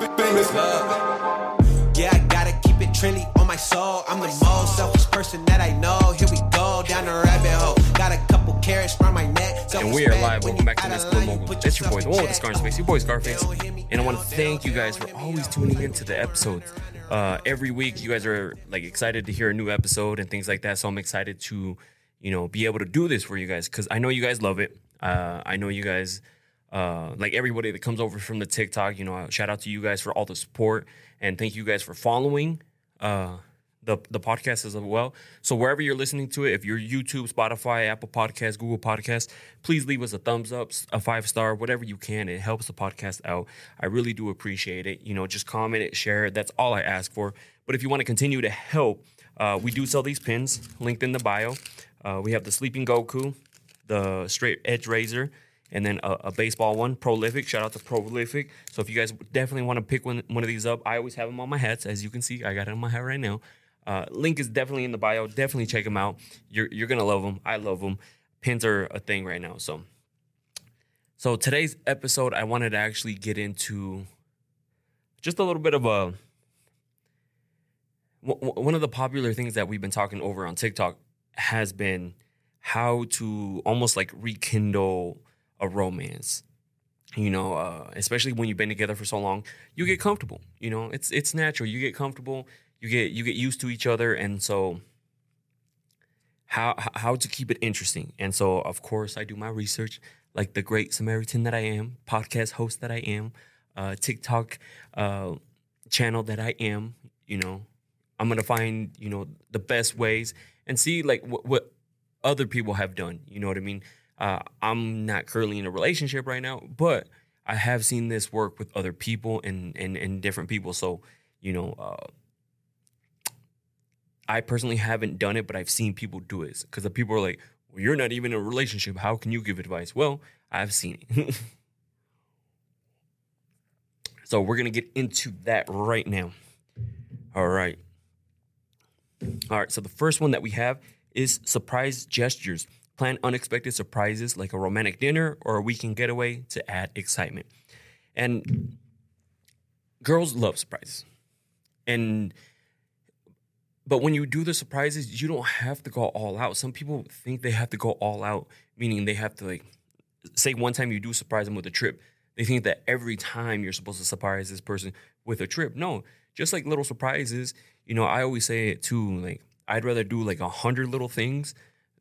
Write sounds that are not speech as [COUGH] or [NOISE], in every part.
famous love. Yeah, I gotta keep it trendy on my soul. I'm the most selfish person that I know. Here we go down the rabbit hole. Got a couple carrots from my neck. And we are live. Welcome back to Mezcla of Moguls. It's your boy, the one with the scar face, your boy Scarface. And I want to thank you guys for always tuning into the episodes. Uh, every week, you guys are like excited to hear a new episode and things like that. So I'm excited to, you know, be able to do this for you guys because I know you guys love it. Uh, I know you guys, uh, like everybody that comes over from the TikTok. You know, shout out to you guys for all the support and thank you guys for following. Uh, the the podcast as well. So wherever you're listening to it, if you're YouTube, Spotify, Apple Podcasts, Google Podcasts, please leave us a thumbs up, a five star, whatever you can. It helps the podcast out. I really do appreciate it. You know, just comment it, share it. That's all I ask for. But if you want to continue to help, uh, we do sell these pins linked in the bio. Uh, we have the Sleeping Goku, the Straight Edge Razor, and then a, a, baseball one, Prolific. Shout out to Prolific. So if you guys definitely want to pick one, one of these up, I always have them on my hats. As you can see, I got it on my hat right now. Uh, link is definitely in the bio. Definitely check them out. You're you're gonna love them. I love them. Pins are a thing right now. So, so today's episode, I wanted to actually get into just a little bit of a one of the popular things that we've been talking over on TikTok has been how to almost like rekindle a romance. You know, uh, especially when you've been together for so long, you get comfortable. You know, it's it's natural. You get comfortable you get you get used to each other and so how how to keep it interesting and so of course i do my research like the great samaritan that i am podcast host that i am uh, tiktok uh, channel that i am you know i'm gonna find you know the best ways and see like what, what other people have done you know what i mean uh, i'm not currently in a relationship right now but i have seen this work with other people and and, and different people so you know uh, I personally haven't done it, but I've seen people do it because the people are like, well, you're not even in a relationship. How can you give advice? Well, I've seen it. [LAUGHS] so we're to get into that right now. All right. All right. So the first one that we have is surprise gestures. Plan unexpected surprises like a romantic dinner or a weekend getaway to add excitement. And girls love surprises. And but when you do the surprises, you don't have to go all out. Some people think they have to go all out, meaning they have to like say one time you do surprise them with a trip. They think that every time you're supposed to surprise this person with a trip. No, just like little surprises. You know, I always say it too. Like I'd rather do like a hundred little things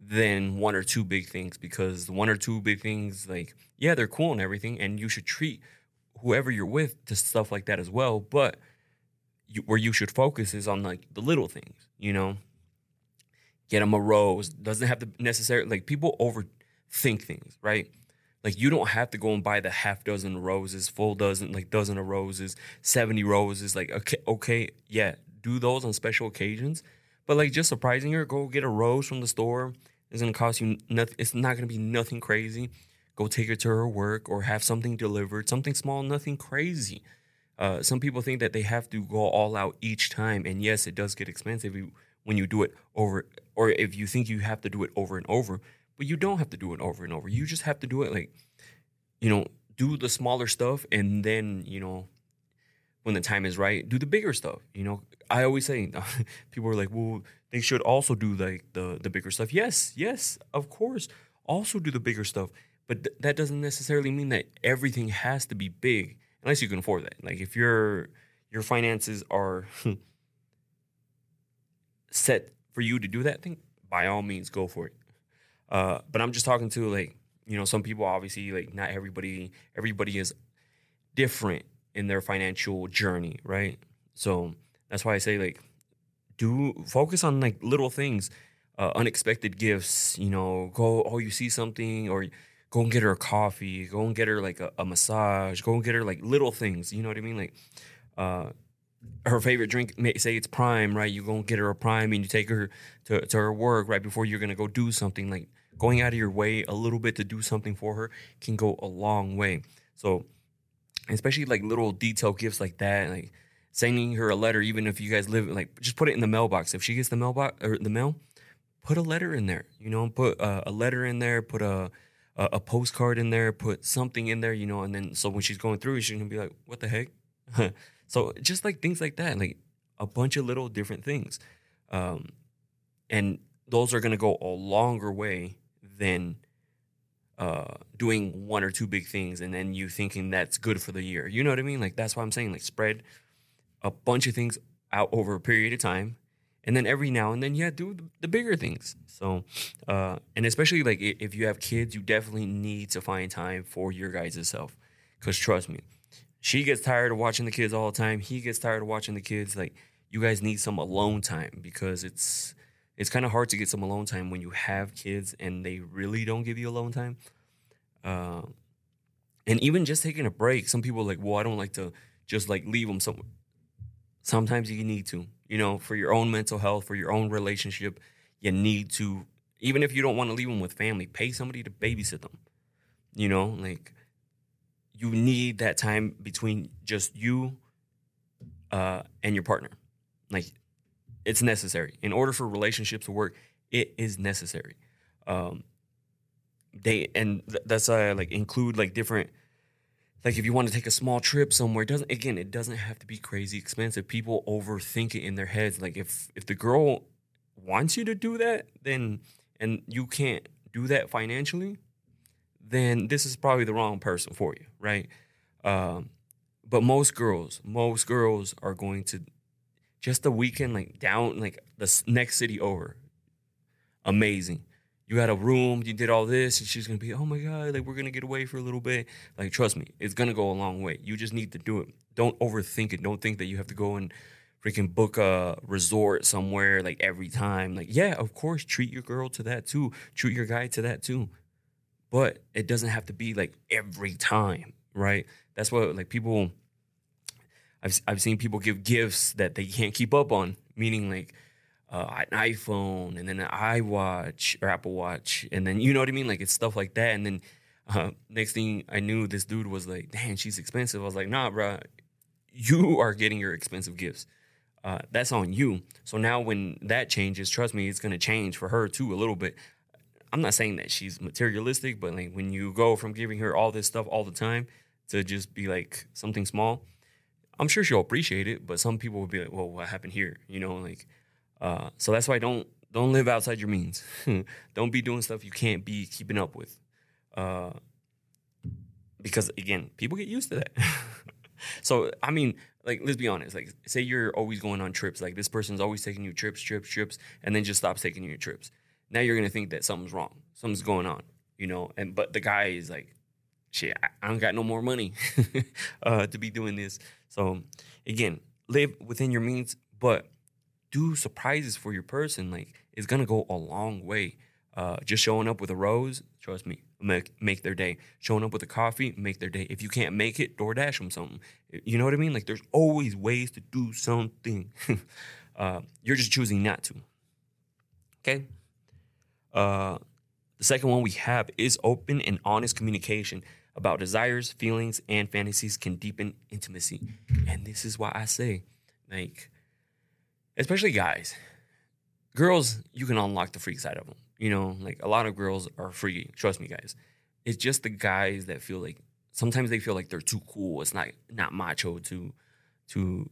than one or two big things because one or two big things, like yeah, they're cool and everything, and you should treat whoever you're with to stuff like that as well. But you, where you should focus is on like the little things, you know. Get them a rose. Doesn't have to necessarily like people overthink things, right? Like you don't have to go and buy the half dozen roses, full dozen, like dozen of roses, seventy roses. Like okay, okay, yeah, do those on special occasions. But like just surprising her, go get a rose from the store. It's gonna cost you nothing. It's not gonna be nothing crazy. Go take her to her work or have something delivered, something small, nothing crazy. Uh, some people think that they have to go all out each time, and yes, it does get expensive when you do it over, or if you think you have to do it over and over. But you don't have to do it over and over. You just have to do it like, you know, do the smaller stuff, and then you know, when the time is right, do the bigger stuff. You know, I always say [LAUGHS] people are like, well, they should also do like the the bigger stuff. Yes, yes, of course, also do the bigger stuff. But th- that doesn't necessarily mean that everything has to be big unless you can afford that. Like if your your finances are [LAUGHS] set for you to do that thing, by all means go for it. Uh, but I'm just talking to like you know some people obviously like not everybody everybody is different in their financial journey, right? So that's why I say like do focus on like little things, uh, unexpected gifts. You know, go oh you see something or go and get her a coffee, go and get her like a, a, massage, go and get her like little things. You know what I mean? Like, uh, her favorite drink, may, say it's Prime, right? You go and get her a Prime and you take her to, to her work right before you're gonna go do something. Like going out of your way a little bit to do something for her can go a long way. So, especially like little detail gifts like that, like sending her a letter, even if you guys live like just put it in the mailbox. If she gets the mailbox or the mail, put a letter in there. You know, put a letter in there. Put a a, a, postcard in there, put something in there, you know, and then so when she's going through, she's gonna be like, "What the heck? [LAUGHS] so just like things like that, like a bunch of little different things. Um, and those are to go a longer way than uh, doing one or two big things and then you thinking that's good for the year. You know what I mean? Like that's why I'm saying like spread a bunch of things out over a period of time and then every now and then yeah do the, the bigger things so uh and especially like if you have kids you definitely need to find time for your guys' self because trust me she gets tired of watching the kids all the time he gets tired of watching the kids like you guys need some alone time because it's it's kind of hard to get some alone time when you have kids and they really don't give you alone time uh, and even just taking a break some people are like well i don't like to just like leave them somewhere sometimes you need to you know, for your own mental health, for your own relationship, you need to, even if you don't want to leave them with family, pay somebody to babysit them. You know, like you need that time between just you uh, and your partner. Like it's necessary in order for relationships to work. It is necessary. Um, they and th- that's uh, like include like different like if you want to take a small trip somewhere, doesn't again, it doesn't have to be crazy expensive. People overthink it in their heads. Like if if the girl wants you to do that, then and you can't do that financially, then this is probably the wrong person for you, right? Um, but most girls, most girls are going to just the weekend, like down, like the next city over. Amazing you had a room, you did all this, and she's gonna be, oh my god, like we're gonna get away for a little bit. Like, trust me, it's gonna go a long way. You just need to do it. Don't overthink it. Don't think that you have to go and freaking book a resort somewhere like every time. Like, yeah, of course, treat your girl to that too. Treat your guy to that too. But it doesn't have to be like every time, right? That's what like people I've I've seen people give gifts that they can't keep up on, meaning like uh, an iPhone and then an iWatch or Apple Watch, and then you know what I mean? Like it's stuff like that. And then uh, next thing I knew, this dude was like, "Damn, she's expensive." I was like, "Nah, bro, you are getting your expensive gifts. Uh, that's on you." So now when that changes, trust me, it's gonna change for her too a little bit. I'm not saying that she's materialistic, but like when you go from giving her all this stuff all the time to just be like something small, I'm sure she'll appreciate it. But some people will be like, "Well, what happened here?" You know, like uh, so that's why don't don't live outside your means. [LAUGHS] don't be doing stuff you can't be keeping up with. Uh, because again, people get used to that. [LAUGHS] so I mean, like let's be honest. Like say you're always going on trips. Like this person's always taking you trips, trips, trips, and then just stops taking you trips. Now you're gonna think that something's wrong. Something's going on. You know. And but the guy is like, shit, I, don't got no more money [LAUGHS] uh, to be doing this. So again, live within your means, but do surprises for your person, like it's gonna go a long way. Uh, just showing up with a rose, trust me, make make their day. Showing up with a coffee, make their day. If you can't make it, DoorDash them something. You know what I mean? Like there's always ways to do something. [LAUGHS] uh, you're just choosing not to. Okay. Uh, the second one we have is open and honest communication about desires, feelings, and fantasies can deepen intimacy. And this is why I say, like, especially guys. Girls, you can unlock the freak side of them. You know, like a lot of girls are freaky. Trust me, guys. It's just the guys that feel like sometimes they feel like they're too cool. It's not not macho to to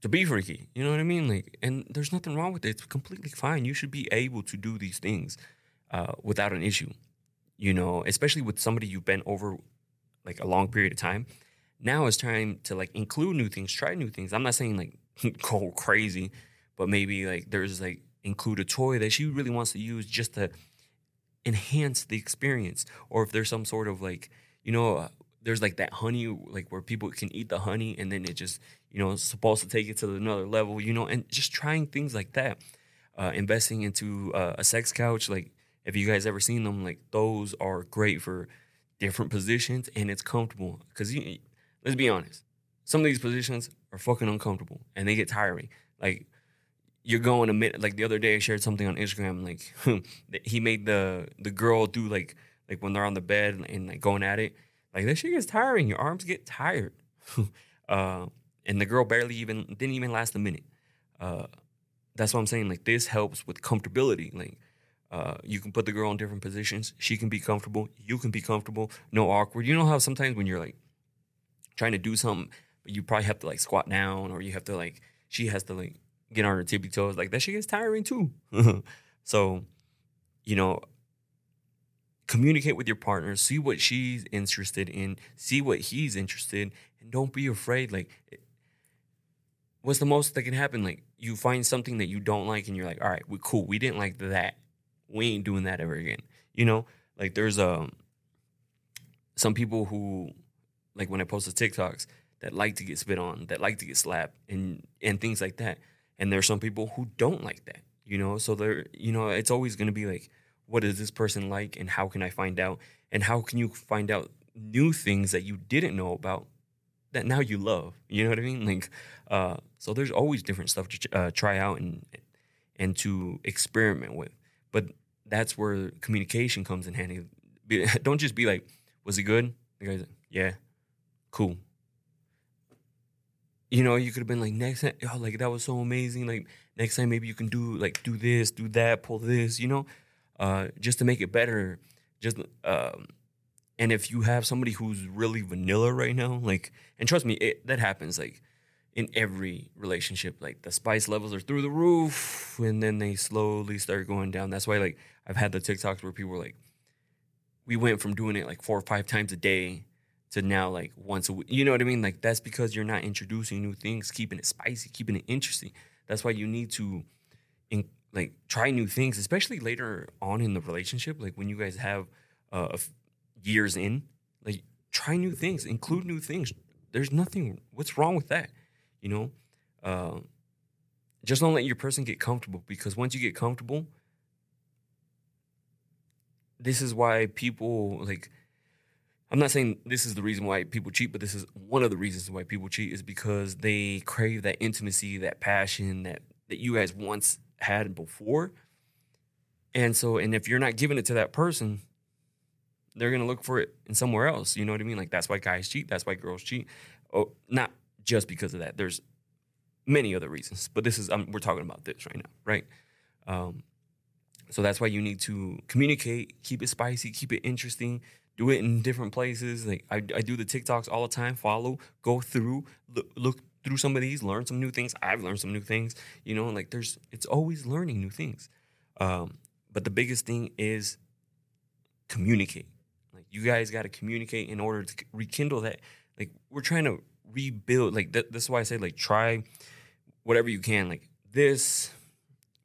to be freaky. You know what I mean? Like, and there's nothing wrong with it. It's completely fine. You should be able to do these things uh, without an issue. You know, especially with somebody you've been over like a long period of time. Now it's time to like include new things, try new things. I'm not saying like [LAUGHS] go crazy, but maybe like there's like include a toy that she really wants to use just to enhance the experience, or if there's some sort of like you know. Uh, there's like that honey, like where people can eat the honey, and then it just, you know, supposed to take it to another level, you know, and just trying things like that. Uh, investing into uh, a sex couch, like if you guys ever seen them, like those are great for different positions, and it's comfortable. Because you, let's be honest, some of these positions are fucking uncomfortable and they get tiring. Like you're going a minute. Like the other day, I shared something on Instagram. Like [LAUGHS] he made the the girl do like like when they're on the bed and, and like going at it. Like that shit gets tiring. Your arms get tired. [LAUGHS] uh, and the girl barely even didn't even last a minute. Uh, that's what I'm saying. Like this helps with comfortability. Like uh, you can put the girl in different positions. She can be comfortable. You can be comfortable. No awkward. You know how sometimes when you're like trying to do something you probably have to like squat down or you have to like she has to like get on her tippy toes. Like that shit gets tiring too. [LAUGHS] so, you know, communicate with your partner, see what she's interested in, see what he's interested in, and don't be afraid. Like, what's the most that can happen? Like, you find something that you don't like, and you're like, all right, we cool. We didn't like that. We ain't doing that ever again. You know, like there's um some people who like when I post the TikToks that like to get spit on, that like to get slapped, and and things like that. And there's some people who don't like that. You know, so there, you know, it's always gonna be like what is this person like and how can I find out? And how can you find out new things that you didn't know about that now you love? You know what I mean? Like, uh, so there's always different stuff to uh, try out and and to experiment with. But that's where communication comes in handy. [LAUGHS] Don't just be like, "Was it good?" The guy's like, "Yeah, cool." You know, you could have been like, "Next time, oh, like that was so amazing." Like next time, maybe you can do like do this, do that, pull this. You know, uh, just to make it better. Just um, and if you have somebody who's really vanilla right now, like, and trust me, it, that happens like in every relationship. Like the spice levels are through the roof, and then they slowly start going down. That's why, like, I've had the TikToks where people were like, we went from doing it like four or five times a day to now like once a week. You know what I mean? Like that's because you're not introducing new things, keeping it spicy, keeping it interesting. That's why you need to in, like try new things, especially later on in the relationship. Like when you guys have uh, years in, like try new things, include new things. There's nothing. What's wrong with that? You know, uh, just don't let your person get comfortable because once you get comfortable, this is why people like. I'm not saying this is the reason why people cheat, but this is one of the reasons why people cheat is because they crave that intimacy, that passion that that you guys once had before. And so, and if you're not giving it to that person, they're gonna look for it in somewhere else. You know what I mean? Like that's why guys cheat. That's why girls cheat. Oh, not just because of that. There's many other reasons, but this is we're talking about this right now, right? Um, so that's why you need to communicate, keep it spicy, keep it interesting, do it in different places. Like I, I do the TikToks all the time. Follow, go through, look, look through some of these, learn some new things. I've learned some new things. You know, like there's it's always learning new things. Um, but the biggest thing is communicate. Like you guys got to communicate in order to rekindle that. Like we're trying to rebuild. Like th- that's why I say like try whatever you can. Like this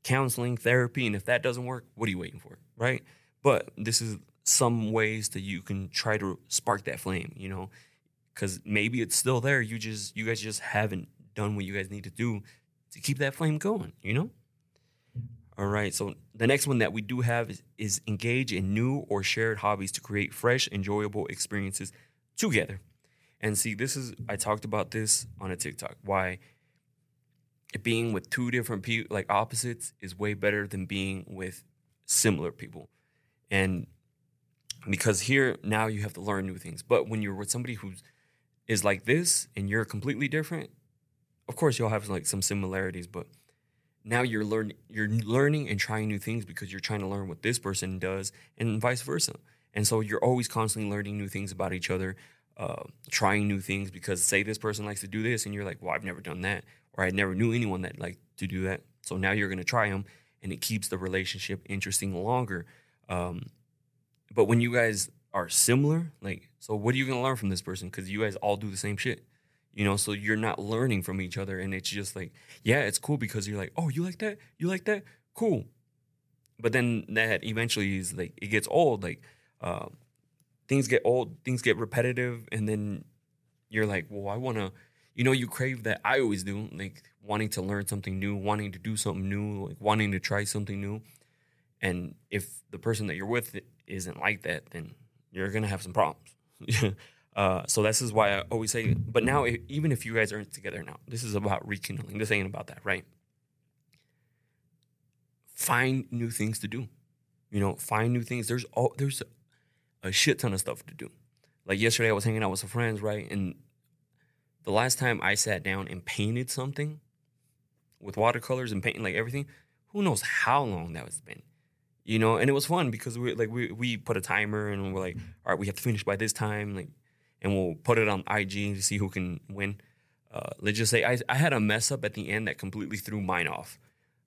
counseling, therapy, and if that doesn't work, what are you waiting for, right? But this is some ways that you can try to spark that flame. You know, because maybe it's still there. You just you guys just haven't done what you guys need to do to keep that flame going. You know. All right. So the next one that we do have is, is engage in new or shared hobbies to create fresh, enjoyable experiences together. And see, this is I talked about this on a TikTok. Why being with two different people, like opposites, is way better than being with similar people. And because here now you have to learn new things. But when you're with somebody who's is like this and you're completely different, of course you'll have like some similarities, but now you're learning you're learning and trying new things because you're trying to learn what this person does and vice versa. And so you're always constantly learning new things about each other, uh, trying new things because say this person likes to do this and you're like, well, I've never done that, or I never knew anyone that liked to do that. So now you're gonna try them, and it keeps the relationship interesting longer. Um, but when you guys are similar, like, so what are you gonna learn from this person? Because you guys all do the same shit, you know. So you're not learning from each other, and it's just like, yeah, it's cool because you're like, oh, you like that, you like that, cool. But then that eventually is like it gets old, like uh, things get old, things get repetitive, and then you're like, well, I wanna, you know, you crave that. I always do, like wanting to learn something new, wanting to do something new, like wanting to try something new. And if the person that you're with isn't like that, then you're gonna have some problems. [LAUGHS] uh, so this is why I always say. But now, even if you guys aren't together now, this is about rekindling. This ain't about that, right? Find new things to do. You know, find new things. There's all there's a shit ton of stuff to do. Like yesterday, I was hanging out with some friends, right? And the last time I sat down and painted something with watercolors and painting like everything, who knows how long that has been you know, and it was fun because we like we we put a timer and we're like, all right, we have to finish by this time, like, and we'll put it on IG to see who can win. uh, let's just say I, I had a mess up at the end that completely threw mine off.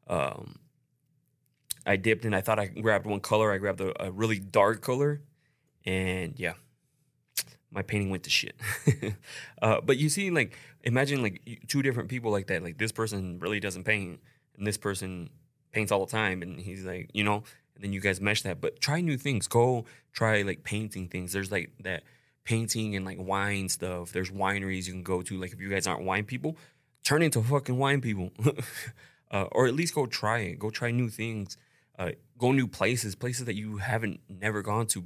Um, I dipped and I thought I grabbed one color. I grabbed a, a really dark color, and yeah, my painting went to shit. [LAUGHS] uh, but you see, like, imagine like two different people like that. Like this person really doesn't paint, and this person paints all the time, and he's like, you know, and then you guys mesh that. But try new things. Go try like painting things. There's like that painting and like wine stuff. There's wineries you can go to. Like if you guys aren't wine people, turn into fucking wine people, [LAUGHS] uh, or at least go try it. Go try new things. Uh, go new places, places that you haven't never gone to.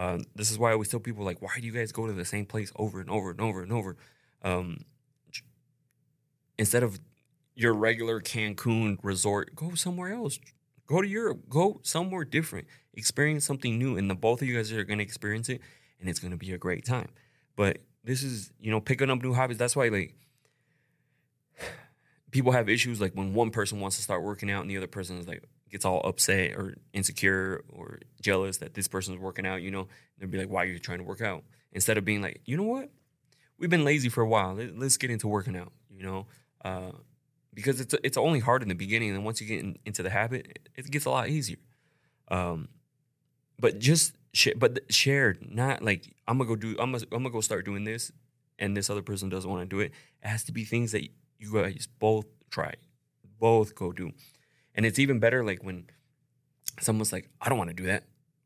Uh, this is why I always tell people like, why do you guys go to the same place over and over and over and over? Um, instead of your regular Cancun resort, go somewhere else. Go to Europe. Go somewhere different. Experience something new, and the both of you guys are going to experience it, and it's going to be a great time. But this is, you know, picking up new hobbies. That's why like [SIGHS] people have issues like when one person wants to start working out and the other person is like gets all upset or insecure or jealous that this person's working out, you know, they'll be like, why are you trying to work out? Instead of being like, you know what? We've been lazy for a while. Let, us get into working out, you know? Uh, because it's it's only hard in the beginning. And once you get in, into the habit, it, gets a lot easier. Um, but just sh- but shared, not like I'm gonna go do. I'm gonna, I'm gonna go start doing this, and this other person doesn't want to do it. It has to be things that you guys both try, both go do, and it's even better like when someone's like, I don't want to do that.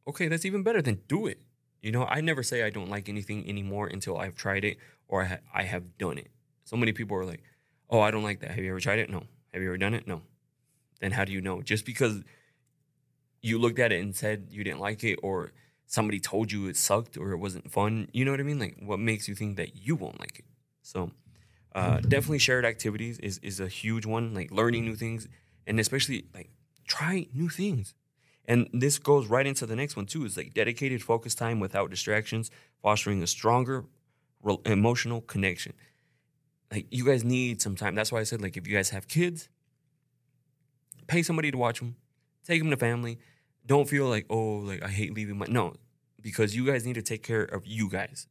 Okay, that's even better than do it. You know, I never say I don't like anything anymore until I've tried it or I, ha- I have done it. So many people are like, oh, I don't like that. Have you ever tried it? No. Have you ever done it? No. Then how do you know? Just because you looked at it and said you didn't like it or somebody told you it sucked or it wasn't fun, you know what I mean? Like what makes you think that you won't like it? So uh, definitely shared activities is, is a huge one, like learning new things and especially like try new things. And this goes right into the next one too. Is like dedicated focus time without distractions, fostering a stronger re- emotional connection. Like you guys need some time. That's why I said like if you guys have kids, pay somebody to watch them, take them to family. Don't feel like oh like I hate leaving my no, because you guys need to take care of you guys,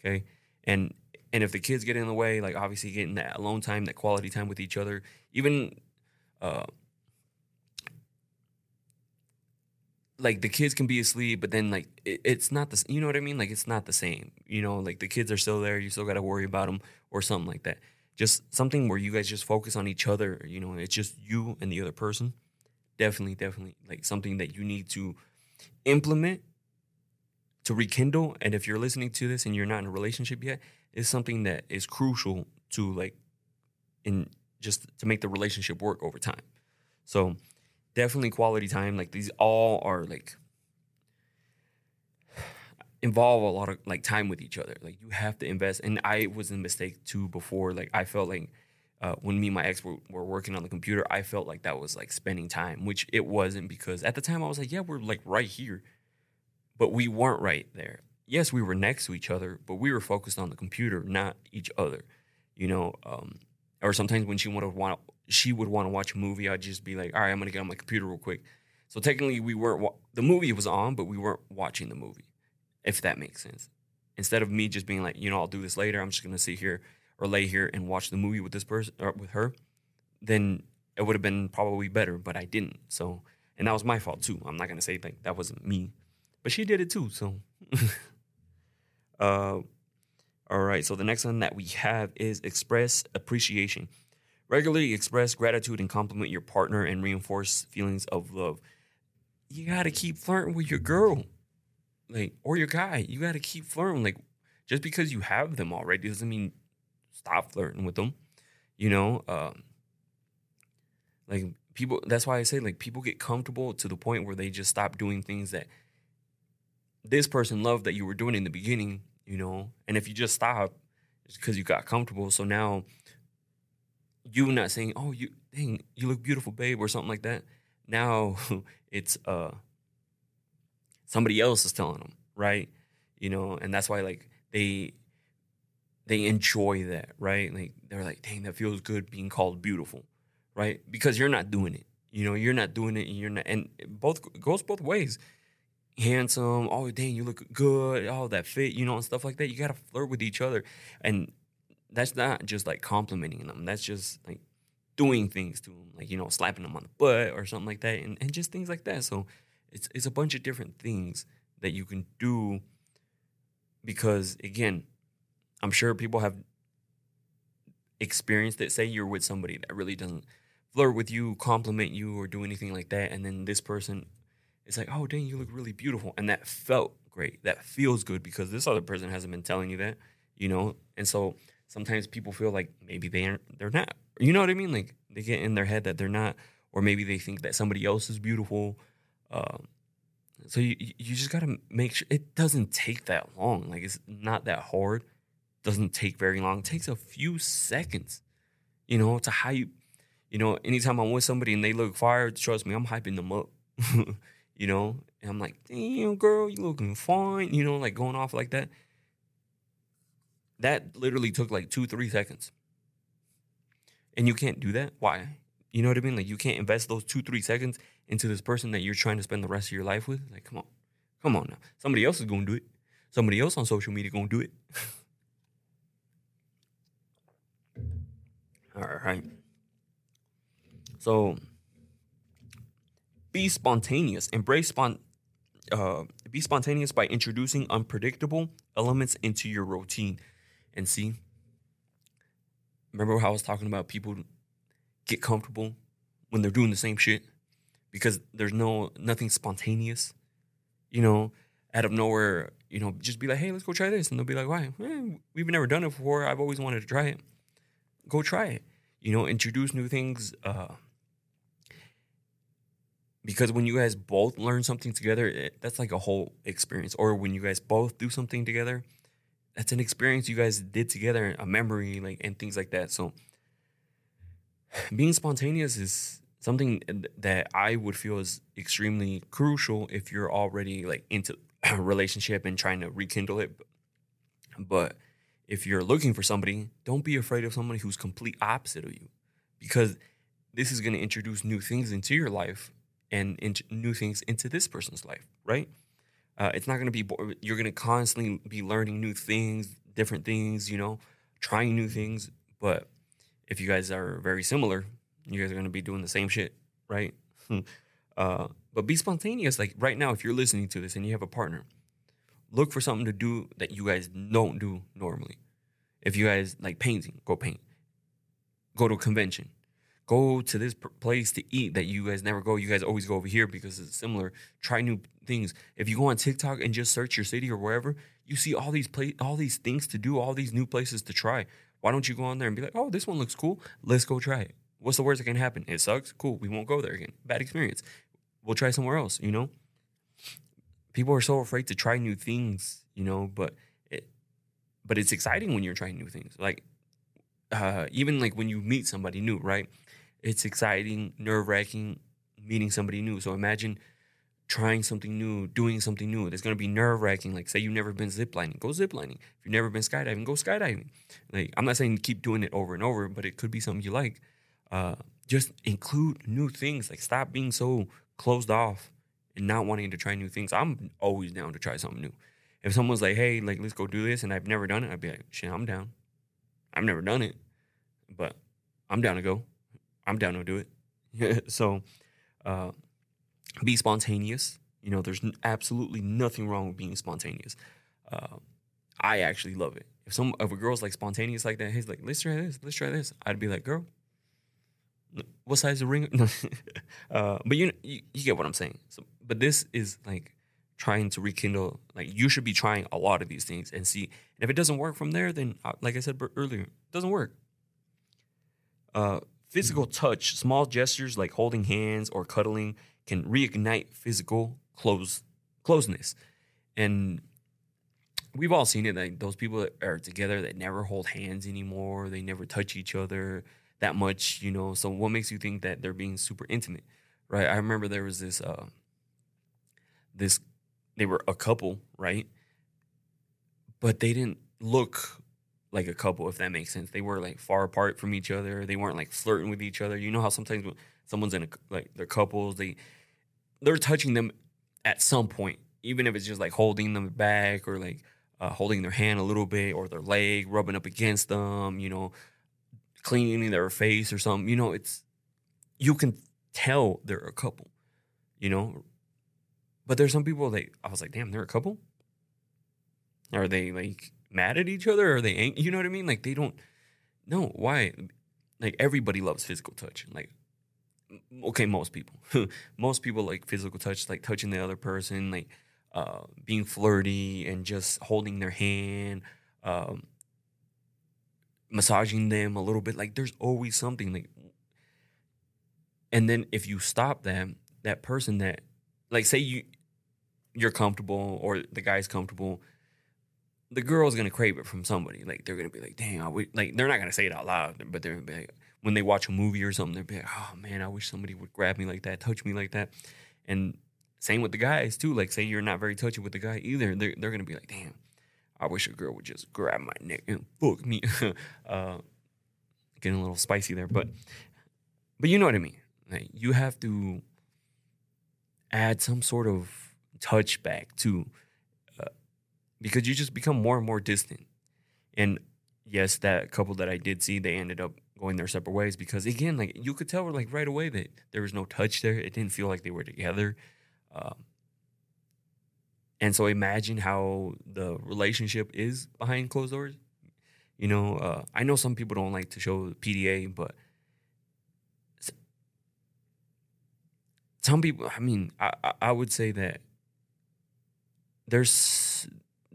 okay? And and if the kids get in the way, like obviously getting that alone time, that quality time with each other, even uh, like the kids can be asleep, but then like it, it's not the you know what I mean? Like it's not the same. You know, like the kids are still there. You still got to worry about them or something like that. Just something where you guys just focus on each other. You know, it's just you and the other person. Definitely, definitely, like something that you need to implement to rekindle. And if you're listening to this and you're not in a relationship yet, it's something that is crucial to like in just to make the relationship work over time. So definitely quality time. Like these all are like involve a lot of like time with each other. Like you have to invest. And I was in mistake too before. Like I felt like uh, when me and my ex were, were working on the computer, I felt like that was like spending time, which it wasn't because at the time I was like, yeah, we're like right here, but we weren't right there. Yes, we were next to each other, but we were focused on the computer, not each other. You know, um, or sometimes when she would want she would want to watch a movie, I'd just be like, all right, I'm gonna get on my computer real quick. So technically, we weren't wa- the movie was on, but we weren't watching the movie, if that makes sense. Instead of me just being like, you know, I'll do this later. I'm just gonna sit here or lay here and watch the movie with this person or with her. Then it would have been probably better, but I didn't. So, and that was my fault too. I'm not gonna say like that wasn't me, but she did it too. So, [LAUGHS] uh, all right. So the next one that we have is express appreciation. Regularly express gratitude and compliment your partner and reinforce feelings of love. You gotta keep flirting with your girl, like or your guy. You gotta keep flirting. Like just because you have them already doesn't mean stop flirting with them. You know, um, like people. That's why I say like people get comfortable to the point where they just stop doing things that this person loved that you were doing in the beginning. You know, and if you just stop, it's because you got comfortable. So now you not saying, "Oh, you dang, you look beautiful, babe," or something like that. Now [LAUGHS] it's uh somebody else is telling them, right? You know, and that's why like they they enjoy that, right? Like they're like, "Dang, that feels good being called beautiful," right? Because you're not doing it. You know, you're not doing it, and you're not, and both goes both ways. Handsome, oh dang, you look good, oh that fit, you know, and stuff like that. You gotta flirt with each other, and that's not just like complimenting them. That's just like doing things to them, like you know, slapping them on the butt or something like that, and, and just things like that. So it's it's a bunch of different things that you can do because again, I'm sure people have experienced it. Say you're with somebody that really doesn't flirt with you, compliment you, or do anything like that, and then this person is like, "Oh, dang, you look really beautiful," and that felt great. That feels good because this other person hasn't been telling you that, you know. And so sometimes people feel like maybe they aren't, they're not. You know what I mean? Like they get in their head that they're not, or maybe they think that somebody else is beautiful. Um, so you you just gotta make sure it doesn't take that long. Like it's not that hard. Doesn't take very long. It takes a few seconds, you know, to hype. you, you know, anytime I'm with somebody and they look fire, trust me, I'm hyping them up. [LAUGHS] you know, and I'm like, damn, girl, you looking fine, you know, like going off like that. That literally took like two, three seconds. And you can't do that. Why? You know what I mean? Like you can't invest those two, three seconds into this person that you're trying to spend the rest of your life with. Like, come on. Come on now. Somebody else is gonna do it. Somebody else on social media gonna do it. [LAUGHS] All right. So be spontaneous. Embrace spon- uh, be spontaneous by introducing unpredictable elements into your routine. And see, remember how I was talking about people get comfortable when they're doing the same shit because there's no nothing spontaneous. You know, out of nowhere, you know, just be like, hey, let's go try this, and they'll be like, why? Eh, we've never done it before. I've always wanted to try it. Go try it. You know, introduce new things. Uh, because when you guys both learn something together, it, that's like a whole experience. Or when you guys both do something together, that's an experience you guys did together, a memory, like and things like that. So [SIGHS] being spontaneous is something that I would feel is extremely crucial if you're already like into [CLEARS THROAT] a relationship and trying to rekindle it. But if you're looking for somebody, don't be afraid of somebody who's complete opposite of you because this is going to introduce new things into your life and new things into this person's life, right? Uh, it's not going to be, bo- you're going to constantly be learning new things, different things, you know, trying new things. But if you guys are very similar, you guys are going to be doing the same shit, right? uh, but be spontaneous. Like right now, if you're listening to this and you have a partner, look for something to do that you guys don't do normally. If you guys like painting, go paint. Go to a convention go to this place to eat that you guys never go. You guys always go over here because it's similar. Try new things. If you go on TikTok and just search your city or wherever, you see all these all these things to do, all these new places to try. Why don't you go on there and be like, oh, this one looks cool. Let's go try it. What's the worst that can happen? It sucks. Cool. We won't go there again. Bad experience. We'll try somewhere else. You know. People are so afraid to try new things. You know, but it, but it's exciting when you're trying new things. Like uh, even like when you meet somebody new, right? It's exciting, nerve wracking meeting somebody new. So imagine trying something new, doing something new. It's gonna be nerve wracking. Like say you've never been ziplining, go ziplining. If you've never been skydiving, go skydiving. Like I'm not saying keep doing it over and over, but it could be something you like. Uh, just include new things. Like stop being so closed off and not wanting to try new things. I'm always down to try something new. If someone's like, hey, like let's go do this, and I've never done it, I'd be like, shit, I'm down. I've never done it, but I'm down to go. I'm down to do it. [LAUGHS] so uh, be spontaneous. You know, there's absolutely nothing wrong with being spontaneous. Uh, I actually love it. If some if a girl's like spontaneous like that, he's like, let's try this, let's try this. I'd be like, girl, what size of ring? [LAUGHS] uh, but you, you you get what I'm saying. So, but this is like trying to rekindle. Like you should be trying a lot of these things and see. And if it doesn't work from there, then uh, like I said earlier, it doesn't work. Uh, Physical touch, small gestures like holding hands or cuddling can reignite physical close closeness. And we've all seen it like those people that are together that never hold hands anymore, they never touch each other that much, you know. So what makes you think that they're being super intimate? Right? I remember there was this uh this they were a couple, right? But they didn't look like a couple, if that makes sense. They were like far apart from each other. They weren't like flirting with each other. You know how sometimes when someone's in a like they're couples, they they're touching them at some point, even if it's just like holding them back or like uh, holding their hand a little bit or their leg, rubbing up against them, you know, cleaning their face or something. You know, it's you can tell they're a couple, you know. But there's some people that I was like, damn, they're a couple. Are they like mad at each other? Are they angry? You know what I mean? Like they don't. No, why? Like everybody loves physical touch. Like okay, most people, [LAUGHS] most people like physical touch, like touching the other person, like uh, being flirty and just holding their hand, um, massaging them a little bit. Like there's always something like, and then if you stop them, that person that, like, say you you're comfortable or the guy's comfortable, the girl's gonna crave it from somebody. Like they're gonna be like, "Dang, I wish," like they're not gonna say it out loud, but they're gonna be like, when they watch a movie or something, they'll be like, "Oh man, I wish somebody would grab me like that, touch me like that." And same with the guys too. Like, say you're not very touchy with the guy either, they're they're gonna be like, "Damn, I wish a girl would just grab my neck and fuck me." [LAUGHS] uh, getting a little spicy there, but but you know what I mean. Like, you have to add some sort of touch back to because you just become more and more distant. And yes, that couple that I did see, they ended up going their separate ways because again, like you could tell like right away that there was no touch there. It didn't feel like they were together. Um, and so imagine how the relationship is behind closed doors. You know, uh, I know some people don't like to show PDA, but some people, I mean, I, I would say that there's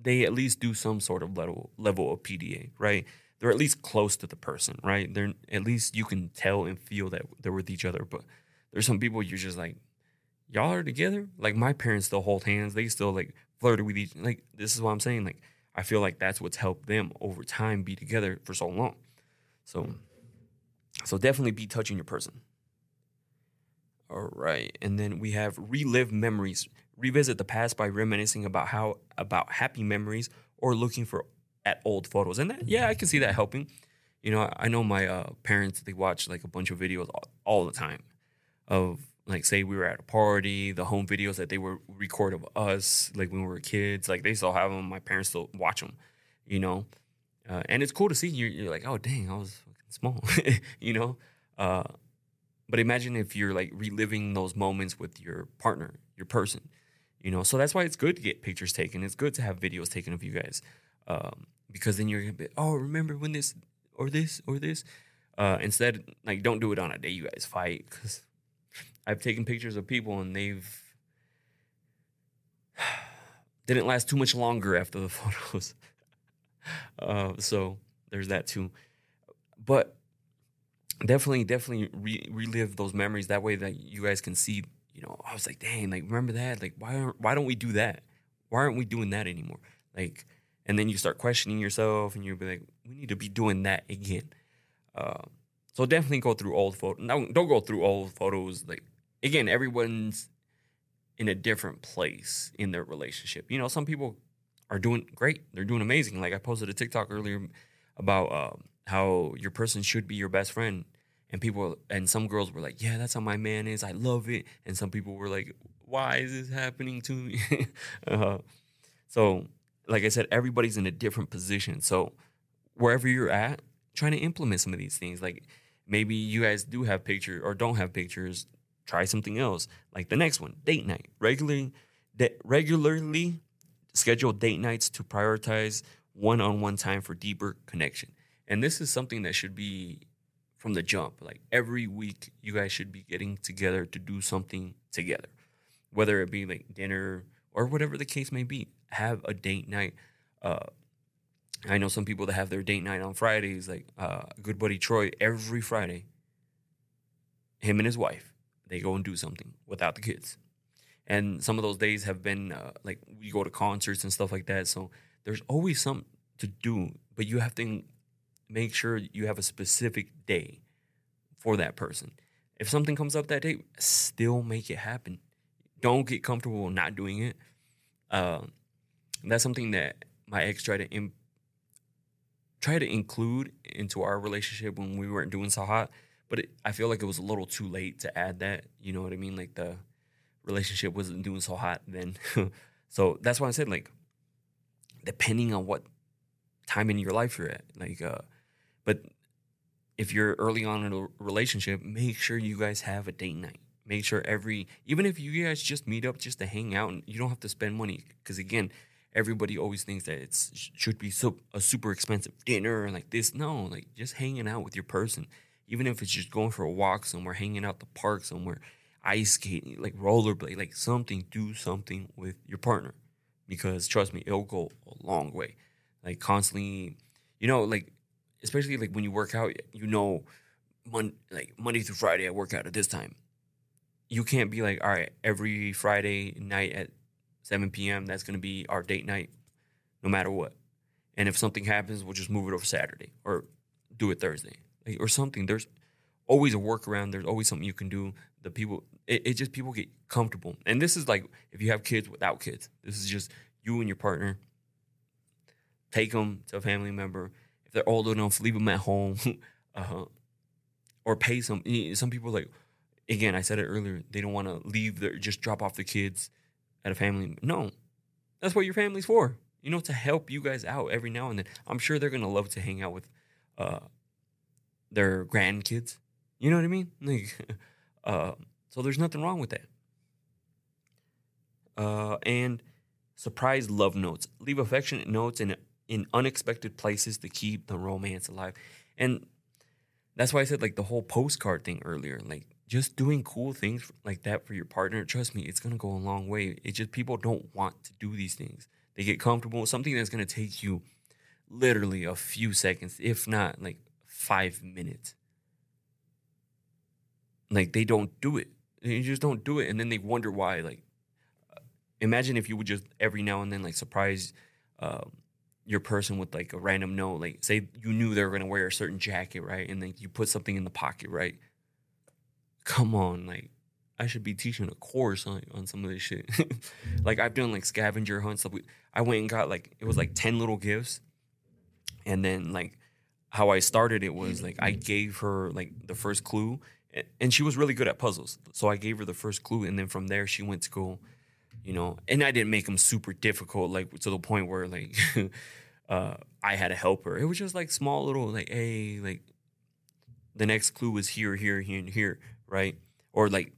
they at least do some sort of level level of PDA, right? They're at least close to the person, right? They're at least you can tell and feel that they're with each other. But there's some people you're just like, y'all are together. Like my parents still hold hands. They still like flirted with each. Like this is what I'm saying. Like I feel like that's what's helped them over time be together for so long. So, so definitely be touching your person. All right, and then we have relive memories revisit the past by reminiscing about how about happy memories or looking for at old photos. And that, yeah, I can see that helping. You know, I know my uh, parents they watch like a bunch of videos all, all, the time of like say we were at a party, the home videos that they were record of us like when we were kids. Like they still have them. My parents still watch them. You know, uh, and it's cool to see. You're, you're like, oh dang, I was small. [LAUGHS] you know. Uh, but imagine if you're like reliving those moments with your partner, your person you know? So that's why it's good to get pictures taken. It's good to have videos taken of you guys um, because then you're gonna be oh remember when this or this or this? Uh, instead like don't do it on a day you guys fight because i've taken pictures of people and they've [SIGHS] didn't last too much longer after the [LAUGHS] photos. Uh, so there's that too. But definitely definitely re- relive those memories that way that you guys can see you know, I was like, dang, like remember that? Like, why aren't why don't we do that? Why aren't we doing that anymore? Like, and then you start questioning yourself, and you'll be like, we need to be doing that again. Uh, so definitely go through old photos. No, don't go through old photos. Like again, everyone's in a different place in their relationship. You know, some people are doing great. They're doing amazing. Like I posted a TikTok earlier about uh, how your person should be your best friend and people and some girls were like, "Yeah, that's how my man is. I love it." And some people were like, "Why is this happening to me?" [LAUGHS] uh, so, like I said, everybody's in a different position. So, wherever you're at, trying to implement some of these things. Like maybe you guys do have pictures or don't have pictures. Try something else. Like the next one, date night. Regularly, de- regularly schedule date nights to prioritize one-on-one time for deeper connection. And this is something that should be from the jump. Like every week, you guys should be getting together to do something together, whether it be like dinner or whatever the case may be. Have a date night. Uh, I know some people that have their date night on Fridays, like uh, good buddy Troy, every Friday, him and his wife, they go and do something without the kids. And some of those days have been uh, like we go to concerts and stuff like that. So there's always something to do, but you have to make sure you have a specific day for that person. If something comes up that day, still make it happen. Don't get comfortable not doing it. Uh, that's something that my ex tried to try to include into our relationship when we weren't doing so hot. But it, I feel like it was a little too late to add that. You know what I mean? Like the relationship wasn't doing so hot then. [LAUGHS] so that's why I said like depending on what time in your life you're at. Like, uh, but if you're early on in a relationship, make sure you guys have a date night. Make sure every, even if you guys just meet up just to hang out, and you don't have to spend money. Because again, everybody always thinks that it should be so, a super expensive dinner or like this. No, like just hanging out with your person, even if it's just going for a walk somewhere, hanging out the park somewhere, ice skating, like rollerblade, like something. Do something with your partner, because trust me, it'll go a long way. Like constantly, you know, like especially like when you work out, you know, mon- like Monday through Friday, I work out at this time. You can't be like, all right, every Friday night at 7 p.m. That's going to be our date night, no matter what. And if something happens, we'll just move it over Saturday or do it Thursday like, or something. There's always a workaround. There's always something you can do. The people, it, it just people get comfortable. And this is like if you have kids without kids. This is just you and your partner. Take them to a family member. If they're old enough, leave them at home, [LAUGHS] uh, or pay some. Some people like, again, I said it earlier. They don't want to leave their just drop off the kids at a family. No, that's what your family's for. You know, to help you guys out every now and then. I'm sure they're gonna love to hang out with uh, their grandkids. You know what I mean? [LAUGHS] Like, uh, so there's nothing wrong with that. Uh, and surprise love notes. Leave affectionate notes in in unexpected places to keep the romance alive. And that's why I said like the whole postcard thing earlier. Like just doing cool things like that for your partner, trust me, it's gonna go a long way. It's just people don't want to do these things. They get comfortable with something that's gonna take you literally a few seconds, if not like five minutes. Like they don't do it. They just don't do it, and then they wonder why. Like, imagine if you would just every now and then like surprise uh, your person with like a random note. Like, say you knew they were gonna wear a certain jacket, right? And then you put something in the pocket, right? come on, like I should be teaching a course on, on some of this shit. [LAUGHS] like I've done like scavenger hunts. I went and got like it was like ten little gifts, and then like how I started it was like I gave her like the first clue, and she was really good at puzzles. So I gave her the first clue, and then from there she went to go, you know. And I didn't make them super difficult, like to the point where like [LAUGHS] uh, I had a helper. It was just like small little like, hey, like the next clue is here, here, here, and here right? Or like,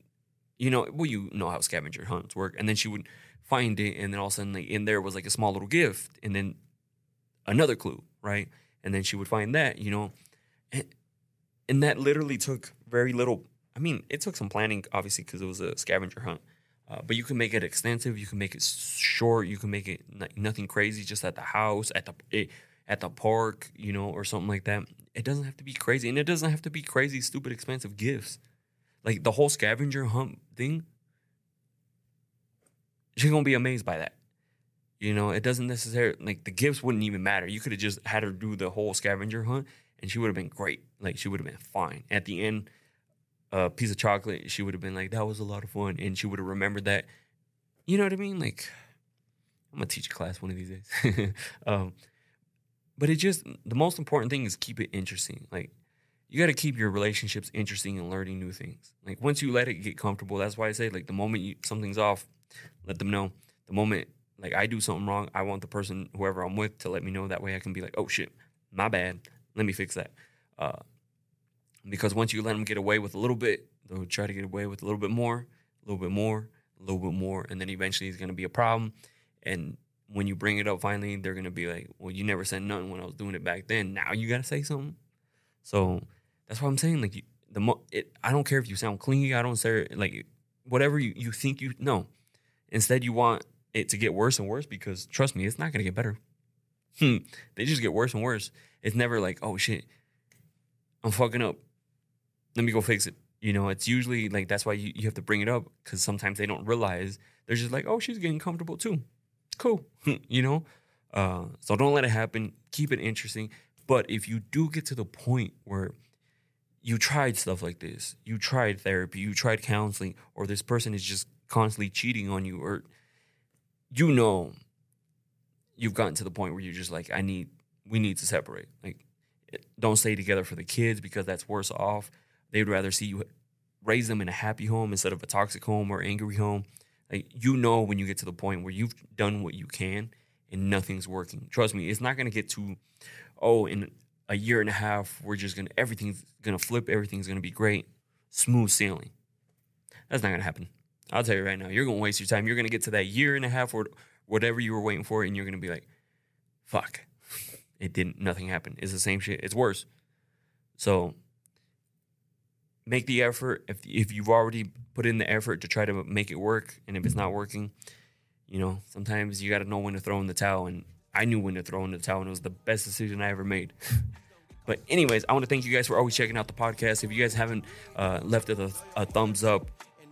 you know, well, you know how scavenger hunts work. And then she would find it, and then all of a sudden, like, in there was like a small little gift, and then another clue, right? And then she would find that, you know, and, and that literally took very little. I mean, it took some planning, obviously, because it was a scavenger hunt. Uh, but you can make it extensive. You can make it short. You can make it nothing crazy, just at the house, at the at the park, you know, or something like that. It doesn't have to be crazy, and it doesn't have to be crazy, stupid, expensive gifts. Like the whole scavenger hunt thing, she's gonna be amazed by that. You know, it doesn't necessarily like the gifts wouldn't even matter. You could have just had her do the whole scavenger hunt, and she would have been great. Like she would have been fine. At the end, a piece of chocolate, she would have been like, "That was a lot of fun," and she would have remembered that. You know what I mean? Like, I'm gonna teach a class one of these days. [LAUGHS] um, but it just the most important thing is keep it interesting. Like you got to keep your relationships interesting and learning new things. Like once you let it get comfortable, that's why I say like the moment you, something's off, let them know. The moment like I do something wrong, I want the person whoever I'm with to let me know. That way I can be like, oh shit, my bad. Let me fix that. Uh, because once you let them get away with a little bit, they'll try to get away with a little bit more, a little bit more, a little bit more, and then eventually it's gonna be a problem. And when you bring it up, finally they're gonna be like, well, you never said nothing when I was doing it back then. Now you gotta say something. So that's what I'm saying. Like you, the mo- it, I don't care if you sound clingy. I don't say like whatever you, you think you know. Instead, you want it to get worse and worse because trust me, it's not gonna get better. Hmm. they just get worse and worse. It's never like, oh shit, I'm fucking up. Let me go fix it. You know, it's usually like that's why you, you have to bring it up because sometimes they don't realize they're just like, oh, she's getting comfortable too. Cool. [LAUGHS] you know? Uh, so don't let it happen. Keep it interesting. But if you do get to the point where you tried stuff like this, you tried therapy, you tried counseling, or this person is just constantly cheating on you, or you know you've gotten to the point where you're just like, I need, we need to separate. Like, don't stay together for the kids because that's worse off. They'd rather see you raise them in a happy home instead of a toxic home or angry home. Like, you know, when you get to the point where you've done what you can and nothing's working. Trust me, it's not gonna get to oh in a year and a half we're just gonna everything's gonna flip, everything's gonna be great, smooth sailing. That's not gonna happen. I'll tell you right now, you're gonna waste your time. You're gonna get to that year and a half or whatever you were waiting for, and you're gonna be like, fuck. [LAUGHS] It didn't nothing happened. It's the same shit. It's worse. So make the effort. If if you've already put in the effort to try to make it work, and if it's not working, you know, sometimes you got to know when to throw in the towel. And I knew when to throw in the towel, and it was the best decision I ever made. [LAUGHS] but anyways, I want to thank you guys for always checking out the podcast. If you guys haven't uh, left it a, a thumbs up,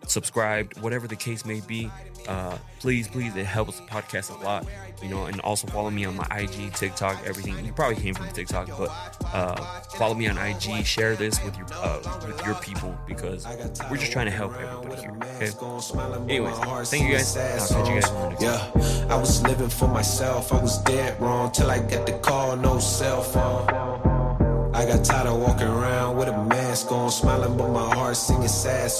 subscribed, whatever the case may be, uh, please, please, it helps the podcast a lot. You know, and also follow me on my IG, TikTok, everything. You probably came from TikTok, but uh, follow me on IG. Share this with your uh, with your people because we're just trying to help everybody here. Okay. Anyways, thank you guys. I'll catch you guys. Yeah, I was living for myself. I was dead wrong till I got the call, no cell phone. I got tired of walking around with a mask on, smiling, but my heart singing sad.